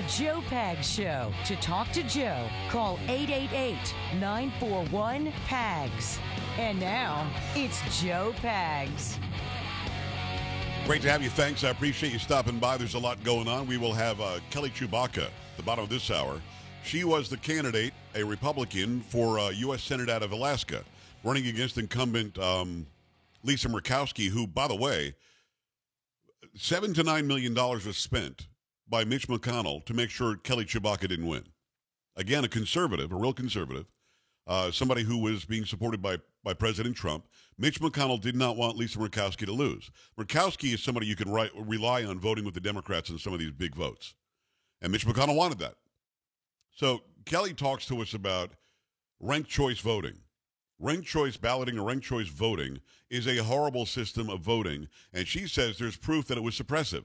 The Joe Pag Show. To talk to Joe, call 888 941 PAGS. And now, it's Joe Pags. Great to have you. Thanks. I appreciate you stopping by. There's a lot going on. We will have uh, Kelly Tshibaka at the bottom of this hour. She was the candidate, a Republican, for uh, U.S. Senate out of Alaska, running against incumbent um, Lisa Murkowski, who, by the way, seven to nine million dollars was spent by Mitch McConnell to make sure Kelly Tshibaka didn't win. Again, a conservative, a real conservative, uh, somebody who was being supported by, by President Trump. Mitch McConnell did not want Lisa Murkowski to lose. Murkowski is somebody you can ri- rely on voting with the Democrats in some of these big votes. And Mitch McConnell wanted that. So Kelly talks to us about ranked choice voting. Ranked choice balloting or ranked choice voting is a horrible system of voting. And she says there's proof that it was suppressive.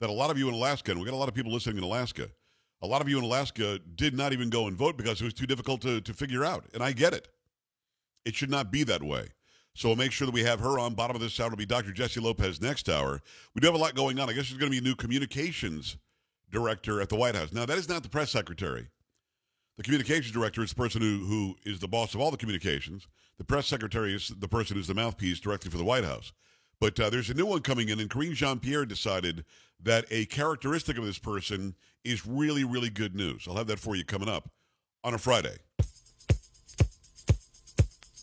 That a lot of you in Alaska, and we got a lot of people listening in Alaska, a lot of you in Alaska did not even go and vote because it was too difficult to, to figure out. And I get it. It should not be that way. So we'll make sure that we have her on. Bottom of this hour will be Dr. Jesse Lopez next hour. We do have a lot going on. I guess there's going to be a new communications director at the White House. Now, that is not the press secretary. The communications director is the person who, who is the boss of all the communications. The press secretary is the person who's the mouthpiece directly for the White House. But uh, there's a new one coming in, and Karine Jean Pierre decided that a characteristic of this person is really, really good news. I'll have that for you coming up on a Friday.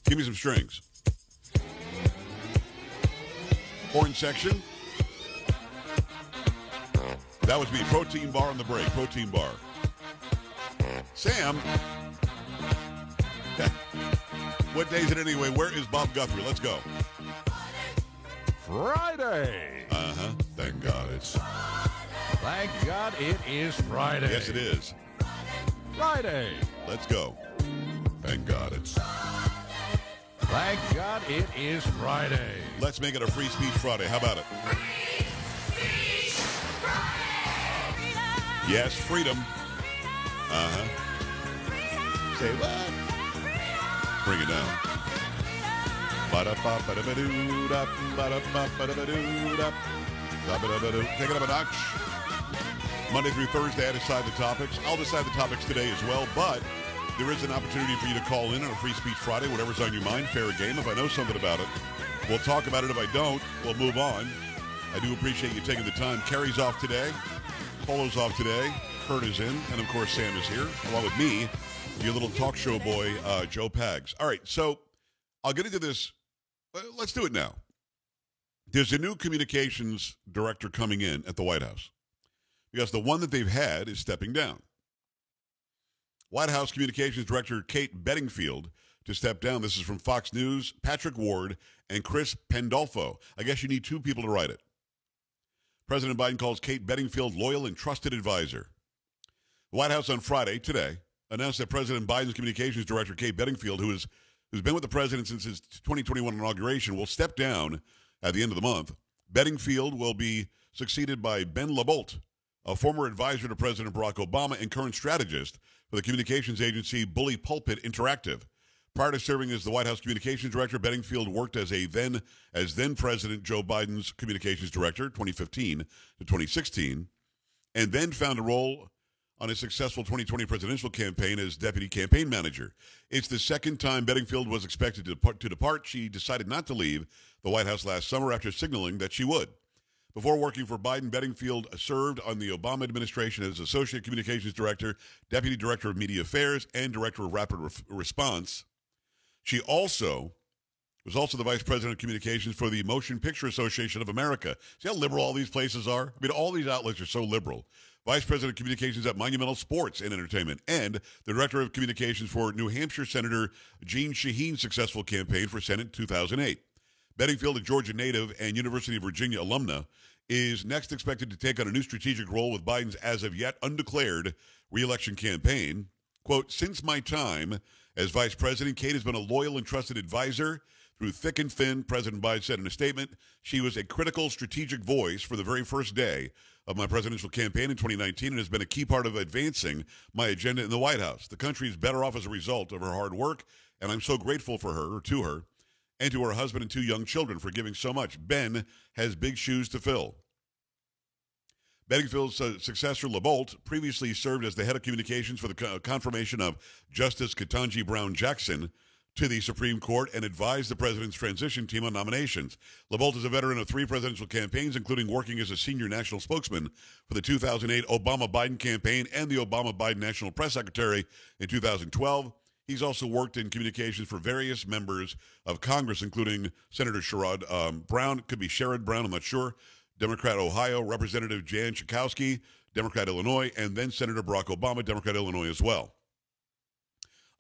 Give me some strings. Horn section. That was me. Protein bar on the break. Protein bar. Sam. what day is it anyway? Where is Bob Guthrie? Let's go. Friday. Uh huh. Thank God it's. Thank God it is Friday. Yes, it is. Friday. Let's go. Thank God it's. Thank God it is Friday. Let's make it a free speech Friday. How about it? Free Speech Friday. Yes, freedom. Uh huh. Say what? Bring it down. Take it up a notch. Monday through Thursday, I decide the topics. I'll decide the topics today as well, but there is an opportunity for you to call in on a Free Speech Friday, whatever's on your mind. Fair game. If I know something about it, we'll talk about it. If I don't, we'll move on. I do appreciate you taking the time. Carrie's off today. Polo's off today. Kurt is in. And, of course, Sam is here, along with me, your little talk show boy, uh, Joe Pags. All right, so I'll get into this. Let's do it now. There's a new communications director coming in at the White House because the one that they've had is stepping down. White House Communications Director Kate Bedingfield to step down. This is from Fox News, Patrick Ward, and Chris Pandolfo. I guess you need two people to write it. President Biden calls Kate Bedingfield loyal and trusted advisor. The White House on Friday, today, announced that President Biden's communications director, Kate Bedingfield, who is, who's been with the president since his 2021 inauguration, will step down at the end of the month. Bedingfield will be succeeded by Ben LaBolt, a former advisor to President Barack Obama and current strategist for the communications agency Bully Pulpit Interactive. Prior to serving as the White House communications director, Bedingfield worked as a then as then President Joe Biden's communications director, 2015 to 2016, and then found a role on a successful 2020 presidential campaign as deputy campaign manager. It's the second time Bedingfield was expected to depart, to depart. She decided not to leave the White House last summer after signaling that she would. Before working for Biden, Bedingfield served on the Obama administration as Associate Communications Director, Deputy Director of Media Affairs, and Director of Rapid Re- Response. She also was also the Vice President of Communications for the Motion Picture Association of America. See how liberal all these places are? I mean, all these outlets are so liberal. Vice President of Communications at Monumental Sports and Entertainment, and the Director of Communications for New Hampshire Senator Jeanne Shaheen's successful campaign for Senate 2008. Bedingfield, a Georgia native and University of Virginia alumna, is next expected to take on a new strategic role with Biden's as of yet undeclared reelection campaign. Quote, since my time as vice president, Kate has been a loyal and trusted advisor through thick and thin, President Biden said in a statement. She was a critical strategic voice for the very first day of my presidential campaign in 2019 and has been a key part of advancing my agenda in the White House. The country is better off as a result of her hard work, and I'm so grateful for her, to her, and to her husband and two young children for giving so much. Ben has big shoes to fill. Bedingfield's uh, successor, LaBolt, previously served as the head of communications for the co- confirmation of Justice Ketanji Brown Jackson to the Supreme Court and advised the president's transition team on nominations. LaBolt is a veteran of three presidential campaigns, including working as a senior national spokesman for the 2008 Obama Biden campaign and the Obama Biden National Press Secretary in 2012. He's also worked in communications for various members of Congress, including Senator Sherrod um, Brown, could be Sherrod Brown, I'm not sure, Democrat Ohio, Representative Jan Schakowsky, Democrat Illinois, and then Senator Barack Obama, Democrat Illinois as well.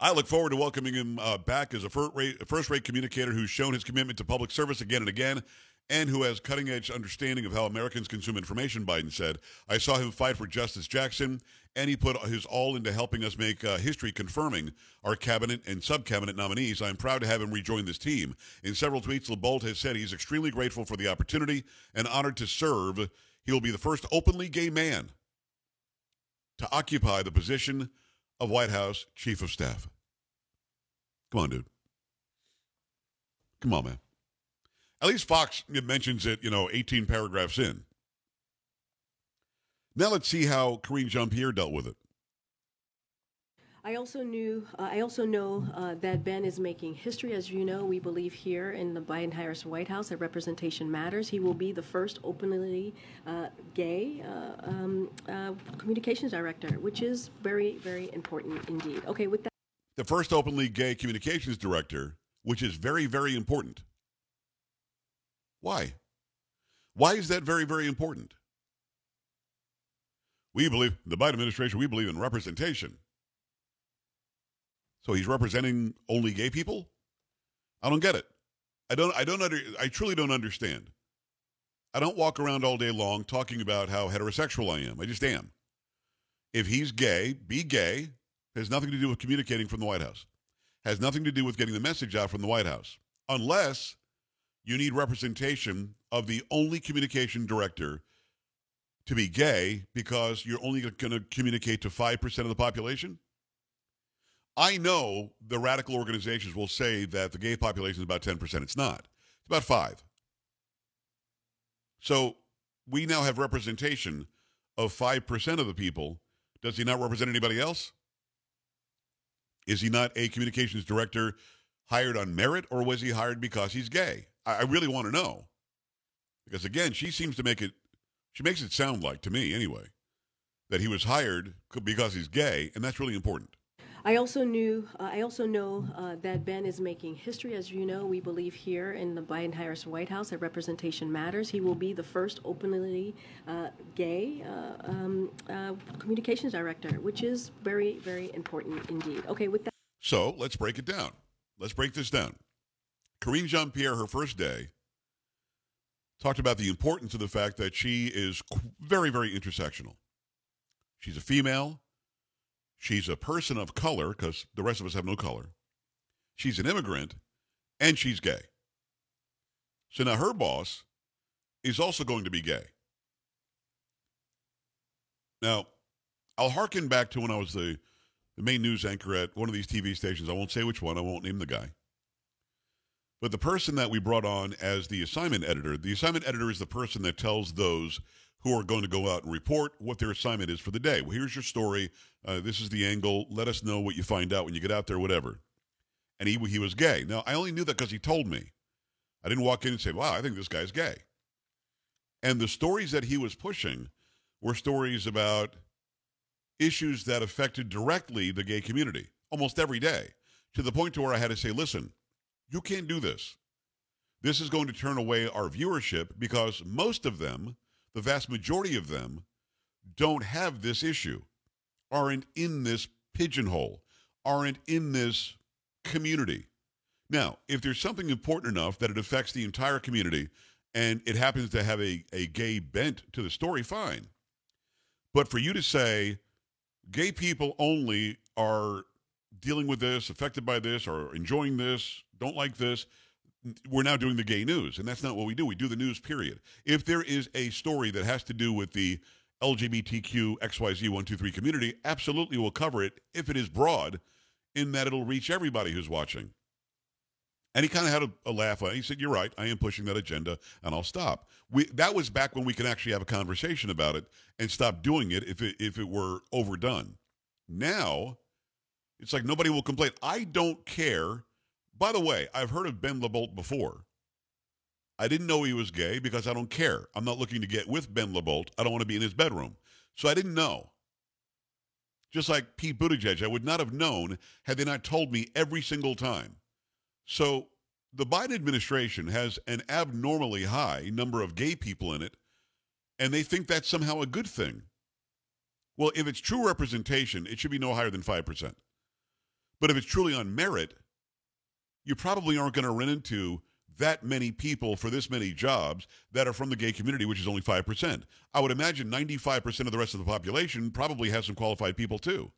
I look forward to welcoming him uh, back as a first rate communicator who's shown his commitment to public service again and again and who has cutting edge understanding of how Americans consume information, Biden said. I saw him fight for Justice Jackson, and he put his all into helping us make uh, history confirming our cabinet and sub cabinet nominees. I'm proud to have him rejoin this team. In several tweets, LaBolt has said he's extremely grateful for the opportunity and honored to serve. He will be the first openly gay man to occupy the position of White House Chief of Staff. Come on, dude. Come on, man. At least Fox mentions it, you know, 18 paragraphs in. Now let's see how Karine Jean-Pierre dealt with it. I also knew, uh, I also know uh, that Ben is making history. As you know, we believe here in the Biden-Harris White House that representation matters. He will be the first openly uh, gay uh, um, uh, communications director, which is very, very important indeed. Okay, with that. The first openly gay communications director, which is very, very important. Why? Why is that very, very important? We believe, the Biden administration, we believe in representation. So he's representing only gay people? I don't get it. I don't I don't under I truly don't understand. I don't walk around all day long talking about how heterosexual I am. I just am. If he's gay, be gay. Has nothing to do with communicating from the White House. Has nothing to do with getting the message out from the White House. Unless you need representation of the only communication director to be gay because you're only going to communicate to 5% of the population? I know the radical organizations will say that the gay population is about 10%. It's not. It's about 5. So we now have representation of 5% of the people. Does he not represent anybody else? Is he not a communications director hired on merit or was he hired because he's gay? I, I really want to know. Because again, she seems to make it, she makes it sound like, to me anyway, that he was hired because he's gay, and that's really important. I also knew, uh, I also know uh, that Ben is making history. As you know, we believe here in the Biden-Harris White House that representation matters. He will be the first openly uh, gay uh, um, uh, communications director, which is very, very important indeed. Okay, with that. So let's break it down. Let's break this down. Karine Jean-Pierre, her first day, talked about the importance of the fact that she is very, very intersectional. She's a female. She's a person of color because the rest of us have no color. She's an immigrant, and she's gay. So now her boss is also going to be gay. Now, I'll harken back to when I was the, the main news anchor at one of these TV stations. I won't say which one, I won't name the guy. But the person that we brought on as the assignment editor, the assignment editor is the person that tells those who are going to go out and report what their assignment is for the day. Well, here's your story. Uh, this is the angle. Let us know what you find out when you get out there, whatever. And he, he was gay. Now, I only knew that because he told me. I didn't walk in and say, wow, I think this guy's gay. And the stories that he was pushing were stories about issues that affected directly the gay community almost every day to the point to where I had to say, listen, you can't do this. This is going to turn away our viewership because most of them, the vast majority of them, don't have this issue, aren't in this pigeonhole, aren't in this community. Now, if there's something important enough that it affects the entire community and it happens to have a, a gay bent to the story, fine. But for you to say gay people only are dealing with this, affected by this, or enjoying this, don't like this, we're now doing the gay news. And that's not what we do. We do the news, period. If there is a story that has to do with the LGBTQ XYZ123 community, absolutely we'll cover it if it is broad, in that it'll reach everybody who's watching. And he kind of had a, a laugh. He said, You're right. I am pushing that agenda and I'll stop. We, that was back when we could actually have a conversation about it and stop doing it if it, if it were overdone. Now, it's like nobody will complain. I don't care. By the way, I've heard of Ben LaBolt before. I didn't know he was gay because I don't care. I'm not looking to get with Ben LaBolt. I don't want to be in his bedroom. So I didn't know. Just like Pete Buttigieg, I would not have known had they not told me every single time. So the Biden administration has an abnormally high number of gay people in it, and they think that's somehow a good thing. Well, if it's true representation, it should be no higher than 5%. But if it's truly on merit, you probably aren't going to run into that many people for this many jobs that are from the gay community, which is only 5%. I would imagine 95% of the rest of the population probably has some qualified people too.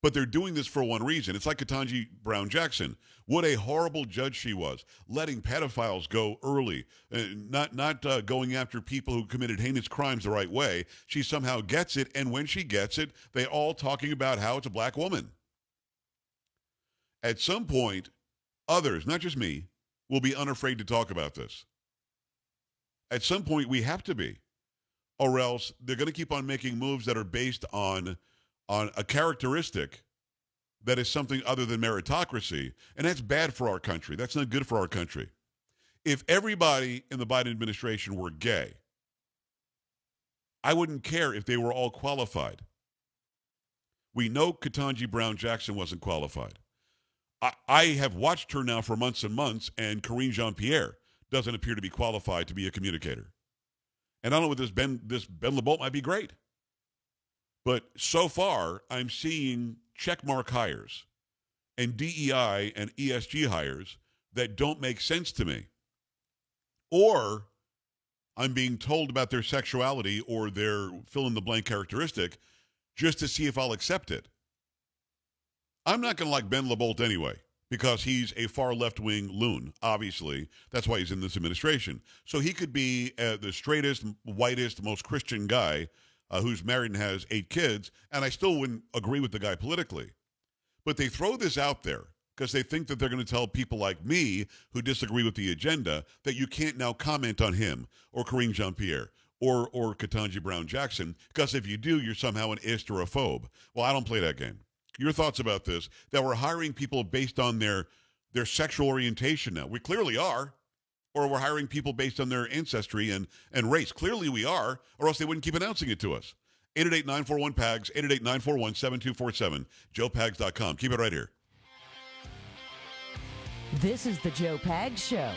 But they're doing this for one reason. It's like Ketanji Brown Jackson. What a horrible judge she was, letting pedophiles go early, uh, not not uh, going after people who committed heinous crimes the right way. She somehow gets it, and when she gets it, they all talking about how it's a black woman. At some point, others, not just me, will be unafraid to talk about this. At some point, we have to be, or else they're going to keep on making moves that are based on on a characteristic that is something other than meritocracy, and that's bad for our country. That's not good for our country. If everybody in the Biden administration were gay, I wouldn't care if they were all qualified. We know Ketanji Brown Jackson wasn't qualified. I, I have watched her now for months and months, and Karine Jean Pierre doesn't appear to be qualified to be a communicator. And I don't know what this Ben this Ben LaBolt might be great. But so far, I'm seeing checkmark hires and DEI and ESG hires that don't make sense to me. Or I'm being told about their sexuality or their fill in the blank characteristic just to see if I'll accept it. I'm not going to like Ben LaBolt anyway because he's a far left wing loon, obviously. That's why he's in this administration. So he could be uh, the straightest, whitest, most Christian guy uh, who's married and has eight kids, and I still wouldn't agree with the guy politically. But they throw this out there because they think that they're going to tell people like me who disagree with the agenda that you can't now comment on him or Karine Jean Pierre or or Ketanji Brown Jackson because if you do, you're somehow an ist or a phobe. Well, I don't play that game. Your thoughts about this? That we're hiring people based on their their sexual orientation now. We clearly are or we're hiring people based on their ancestry and, and race. Clearly we are, or else they wouldn't keep announcing it to us. 888-941-PAGS, 888-941-7247, joepags.com. Keep it right here. This is the Joe Pags Show.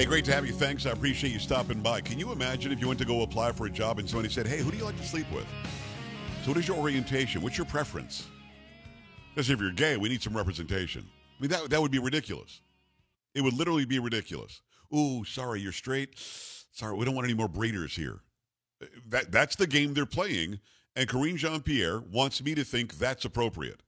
Hey, great to have you. Thanks. I appreciate you stopping by. Can you imagine if you went to go apply for a job and somebody said, Hey, who do you like to sleep with? So, what is your orientation? What's your preference? Because if you're gay, we need some representation. I mean, that, that would be ridiculous. It would literally be ridiculous. Ooh, sorry, you're straight. Sorry, we don't want any more braiders here. That, that's the game they're playing. And Karine Jean Pierre wants me to think that's appropriate.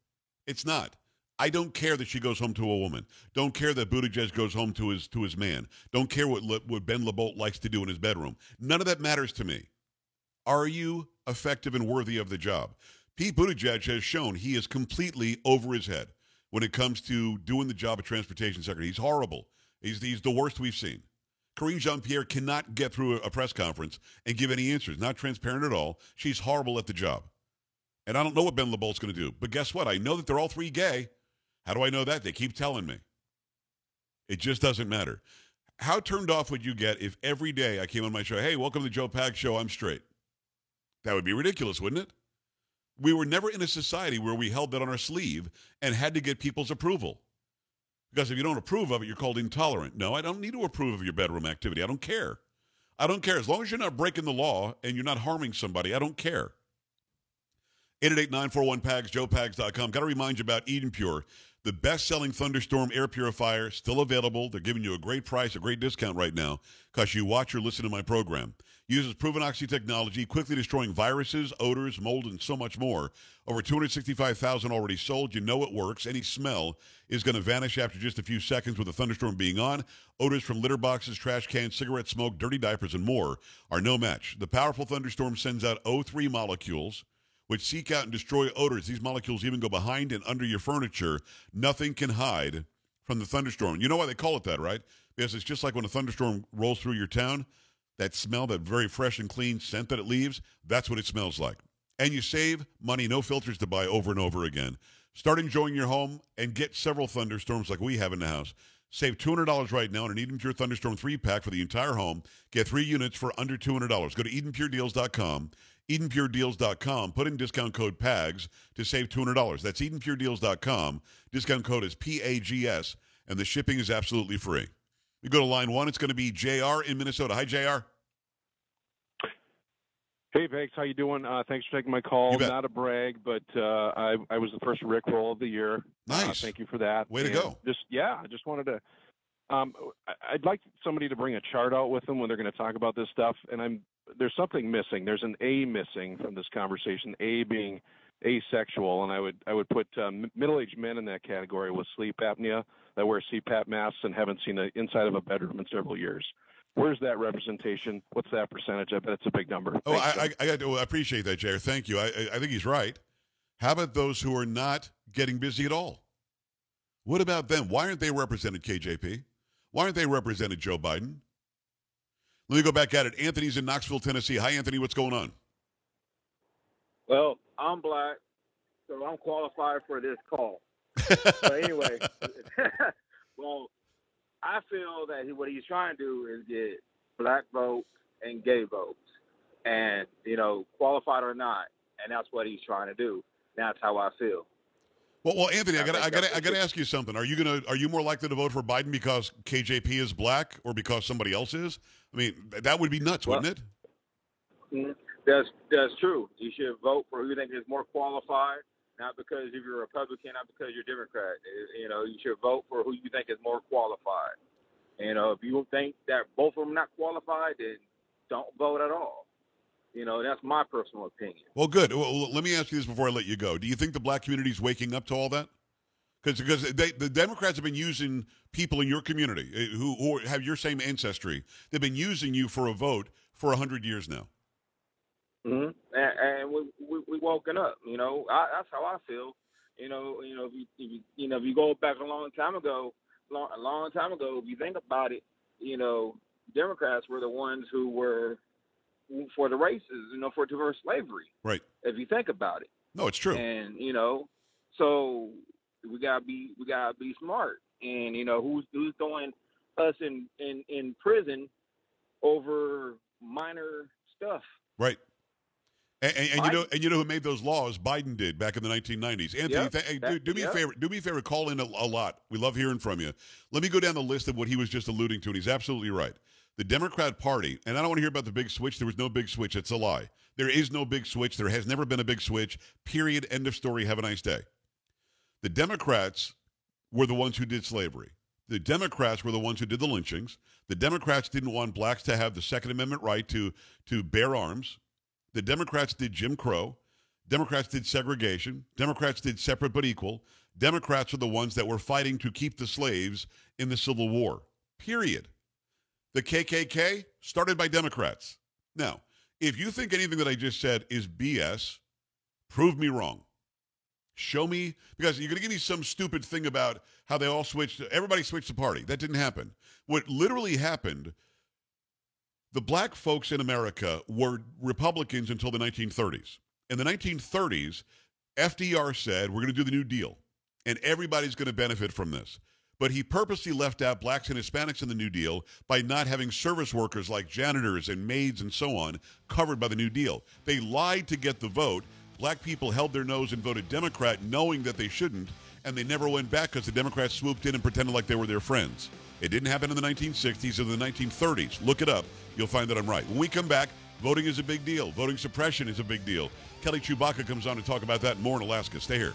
It's not. I don't care that she goes home to a woman. Don't care that Buttigieg goes home to his to his man. Don't care what what Ben LaBolt likes to do in his bedroom. None of that matters to me. Are you effective and worthy of the job? Pete Buttigieg has shown he is completely over his head when it comes to doing the job of transportation secretary. He's horrible. He's, he's the worst we've seen. Karine Jean Pierre cannot get through a press conference and give any answers. Not transparent at all. She's horrible at the job. And I don't know what Ben LaBolt's going to do. But guess what? I know that they're all three gay. How do I know that? They keep telling me. It just doesn't matter. How turned off would you get if every day I came on my show, hey, welcome to Joe Pags Show, I'm straight? That would be ridiculous, wouldn't it? We were never in a society where we held that on our sleeve and had to get people's approval. Because if you don't approve of it, you're called intolerant. No, I don't need to approve of your bedroom activity. I don't care. I don't care. As long as you're not breaking the law and you're not harming somebody, I don't care. 888-941-PAGS, joepags.com. Got to remind you about Eden Pure. The best selling Thunderstorm air purifier, still available. They're giving you a great price, a great discount right now because you watch or listen to my program. Uses proven oxy technology, quickly destroying viruses, odors, mold, and so much more. Over 265,000 already sold. You know it works. Any smell is going to vanish after just a few seconds with the thunderstorm being on. Odors from litter boxes, trash cans, cigarette smoke, dirty diapers, and more are no match. The powerful thunderstorm sends out O3 molecules which seek out and destroy odors. These molecules even go behind and under your furniture. Nothing can hide from the thunderstorm. You know why they call it that, right? Because it's just like when a thunderstorm rolls through your town, that smell, that very fresh and clean scent that it leaves, that's what it smells like. And you save money, no filters to buy over and over again. Start enjoying your home and get several thunderstorms like we have in the house. Save $200 right now on an Eden Pure Thunderstorm 3 pack for the entire home. Get three units for under $200. Go to EdenPureDeals.com EdenPureDeals.com. Put in discount code PAGS to save $200. That's EdenPureDeals.com. Discount code is P-A-G-S, and the shipping is absolutely free. We go to line one. It's going to be JR in Minnesota. Hi, JR. Hey, Vex, how you doing? Uh, thanks for taking my call. Not a brag, but uh, I, I was the first Rick roll of the year. Uh, Nice. thank you for that. Way to go. Just yeah, I just wanted to. Um, I'd like somebody to bring a chart out with them when they're going to talk about this stuff. And I'm there's something missing. There's an A missing from this conversation. A being asexual, and I would I would put um, middle-aged men in that category with sleep apnea that wear CPAP masks and haven't seen the inside of a bedroom in several years. Where's that representation? What's that percentage? I bet it's a big number. Oh, Thanks, I, I, I, I appreciate that, JR. Thank you. I, I I think he's right. How about those who are not getting busy at all? What about them? Why aren't they represented, KJP? Why aren't they represented, Joe Biden? Let me go back at it. Anthony's in Knoxville, Tennessee. Hi, Anthony. What's going on? Well, I'm black, so I'm qualified for this call. But anyway, well, I feel that he, what he's trying to do is get black votes and gay votes, and you know, qualified or not, and that's what he's trying to do. That's how I feel. Well, well, Anthony, I got, I got I got to ask you something. Are you gonna, are you more likely to vote for Biden because KJP is black, or because somebody else is? I mean, that would be nuts, Well- wouldn't it? Mhm. That's that's true. You should vote for who you think is more qualified, not because if you're a Republican, not because you're Democrat. You know, you should vote for who you think is more qualified. You know, if you think that both of them not qualified, then don't vote at all. You know, that's my personal opinion. Well, good. Well, let me ask you this before I let you go. Do you think the black community is waking up to all that? Because because they, the Democrats have been using people in your community eh, who, who have your same ancestry. They've been using you for a vote for hundred years now. hmm And, and we, we we woken up. You know, I, that's how I feel. You know, you know, if you, if you you know if you go back a long time ago, long, a long time ago, if you think about it, you know, Democrats were the ones who were for the races, you know, for to reverse slavery. Right. If you think about it, No, it's true. and you know, so we gotta be we gotta be smart. And you know, who's who's throwing us in in in prison over minor stuff? Right. And, and, and you know, and you know who made those laws? Biden did back in the 1990s. Anthony, Yep, th- hey, do, that- do me a favor. Do me a favor. Call in a, a lot. We love hearing from you. Let me go down the list of what he was just alluding to, and he's absolutely right. The Democrat Party, and I don't want to hear about the big switch. There was no big switch. It's a lie. There is no big switch. There has never been a big switch. Period. End of story. Have a nice day. The Democrats were the ones who did slavery. The Democrats were the ones who did the lynchings. The Democrats didn't want blacks to have the Second Amendment right to to bear arms. The Democrats did Jim Crow. Democrats did segregation. Democrats did separate but equal. Democrats are the ones that were fighting to keep the slaves in the Civil War. Period. The KKK started by Democrats. Now, if you think anything that I just said is BS, prove me wrong. Show me because you're going to give me some stupid thing about how they all switched. Everybody switched the party. That didn't happen. What literally happened the black folks in America were Republicans until the 1930s. In the 1930s, FDR said, We're going to do the New Deal, and everybody's going to benefit from this. But he purposely left out blacks and Hispanics in the New Deal by not having service workers like janitors and maids and so on covered by the New Deal. They lied to get the vote. Black people held their nose and voted Democrat knowing that they shouldn't, and they never went back because the Democrats swooped in and pretended like they were their friends. It didn't happen in the 1960s or the 1930s. Look it up. You'll find that I'm right. When we come back, voting is a big deal. Voting suppression is a big deal. Kelly Tshibaka comes on to talk about that more in Alaska. Stay here.